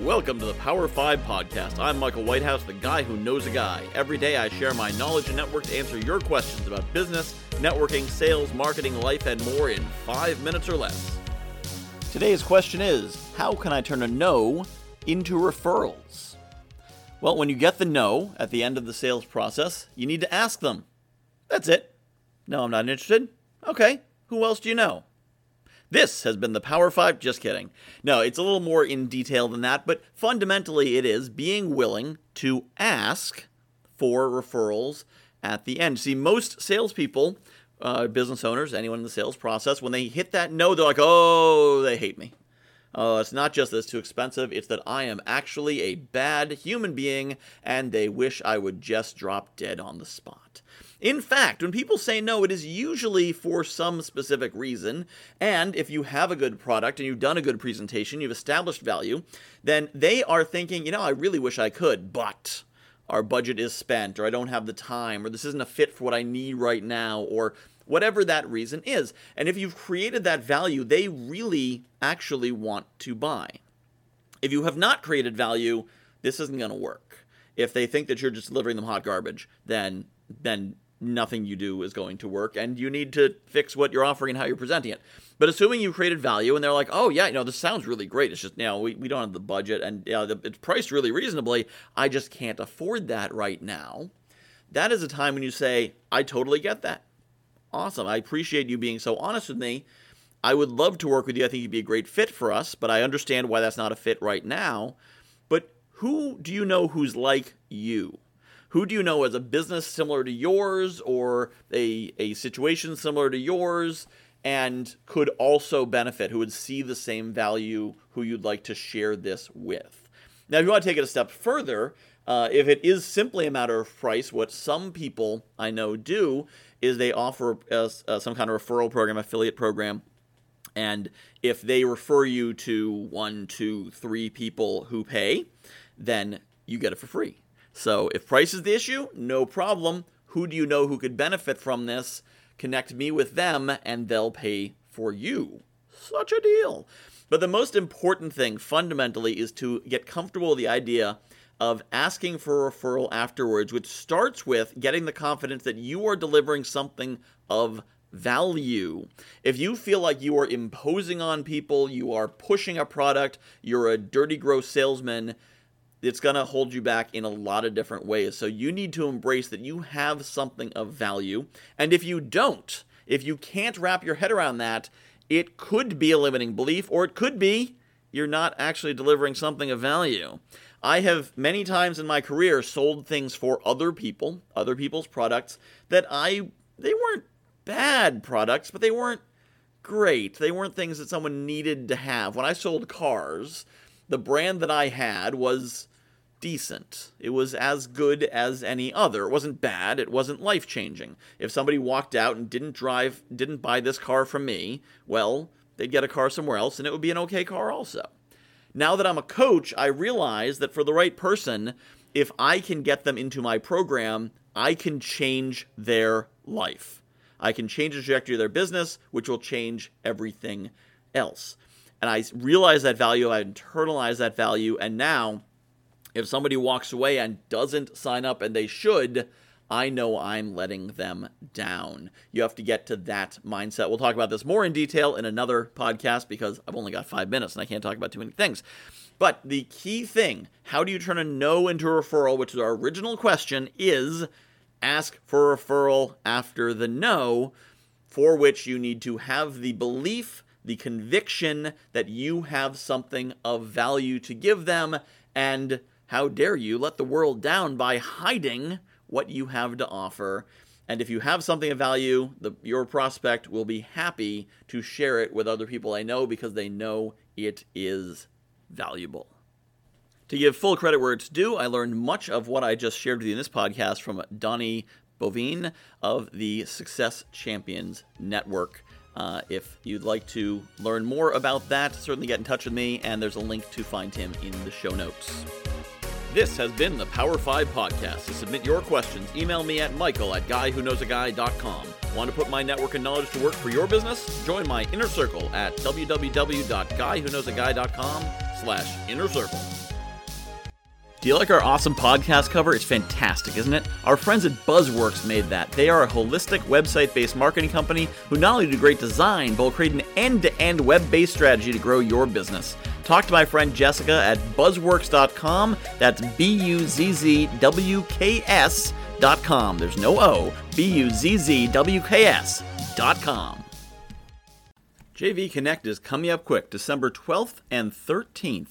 Welcome to the Power 5 podcast. I'm Michael Whitehouse, the guy who knows a guy. Every day I share my knowledge and network to answer your questions about business, networking, sales, marketing, life, and more in five minutes or less. Today's question is How can I turn a no into referrals? Well, when you get the no at the end of the sales process, you need to ask them. That's it. No, I'm not interested. Okay, who else do you know? This has been the Power 5. Just kidding. No, it's a little more in detail than that, but fundamentally it is being willing to ask for referrals at the end. See, most salespeople, uh, business owners, anyone in the sales process, when they hit that no, they're like, oh, they hate me. Oh, it's not just that it's too expensive, it's that I am actually a bad human being and they wish I would just drop dead on the spot. In fact, when people say no, it is usually for some specific reason. And if you have a good product and you've done a good presentation, you've established value, then they are thinking, you know, I really wish I could, but our budget is spent, or I don't have the time, or this isn't a fit for what I need right now, or whatever that reason is. And if you've created that value, they really actually want to buy. If you have not created value, this isn't going to work. If they think that you're just delivering them hot garbage, then then nothing you do is going to work and you need to fix what you're offering and how you're presenting it. But assuming you created value and they're like, oh, yeah, you know, this sounds really great. It's just, you know, we, we don't have the budget and you know, the, it's priced really reasonably. I just can't afford that right now. That is a time when you say, I totally get that. Awesome. I appreciate you being so honest with me. I would love to work with you. I think you'd be a great fit for us, but I understand why that's not a fit right now. But who do you know who's like you? who do you know as a business similar to yours or a, a situation similar to yours and could also benefit, who would see the same value, who you'd like to share this with? Now, if you want to take it a step further, uh, if it is simply a matter of price, what some people I know do is they offer some kind of referral program, affiliate program, and if they refer you to one, two, three people who pay, then you get it for free. So if price is the issue, no problem. Who do you know who could benefit from this? Connect me with them and they'll pay for you. Such a deal. But the most important thing fundamentally is to get comfortable with the idea of asking for a referral afterwards, which starts with getting the confidence that you are delivering something of value. If you feel like you are imposing on people, you are pushing a product, you're a dirty, gross salesman, it's going to hold you back in a lot of different ways. So you need to embrace that you have something of value. And if you don't, if you can't wrap your head around that, it could be a limiting belief, or it could be you're not actually delivering something of value. I have many times in my career sold things for other people, other people's products that I they weren't bad products, but they weren't great. They weren't things that someone needed to have. When I sold cars, the brand that I had was decent. It was as good as any other. It wasn't bad. It wasn't life changing. If somebody walked out and didn't drive, didn't buy this car from me, well, they'd get a car somewhere else and it would be an okay car also. Now that I'm a coach, I realize that for the right person, if I can get them into my program, I can change their life. I can change the trajectory of their business, which will change everything else. And I realize that value, I internalize that value, and now if somebody walks away and doesn't sign up and they should, I know I'm letting them down. You have to get to that mindset. We'll talk about this more in detail in another podcast because I've only got five minutes and I can't talk about too many things. But the key thing how do you turn a no into a referral, which is our original question, is ask for a referral after the no, for which you need to have the belief, the conviction that you have something of value to give them and how dare you let the world down by hiding what you have to offer? And if you have something of value, the, your prospect will be happy to share it with other people I know because they know it is valuable. To give full credit where it's due, I learned much of what I just shared with you in this podcast from Donnie Boivin of the Success Champions Network. Uh, if you'd like to learn more about that, certainly get in touch with me, and there's a link to find him in the show notes. This has been the Power 5 Podcast. To submit your questions, email me at michael at guywhoknowsaguy.com. Want to put my network and knowledge to work for your business? Join my inner circle at www.guywhoknowsaguy.com slash inner circle. Do you like our awesome podcast cover? It's fantastic, isn't it? Our friends at Buzzworks made that. They are a holistic website based marketing company who not only do great design, but will create an end to end web based strategy to grow your business. Talk to my friend Jessica at buzzworks.com. That's B U Z Z W K S.com. There's no O. B U Z Z W K S.com. JV Connect is coming up quick, December 12th and 13th.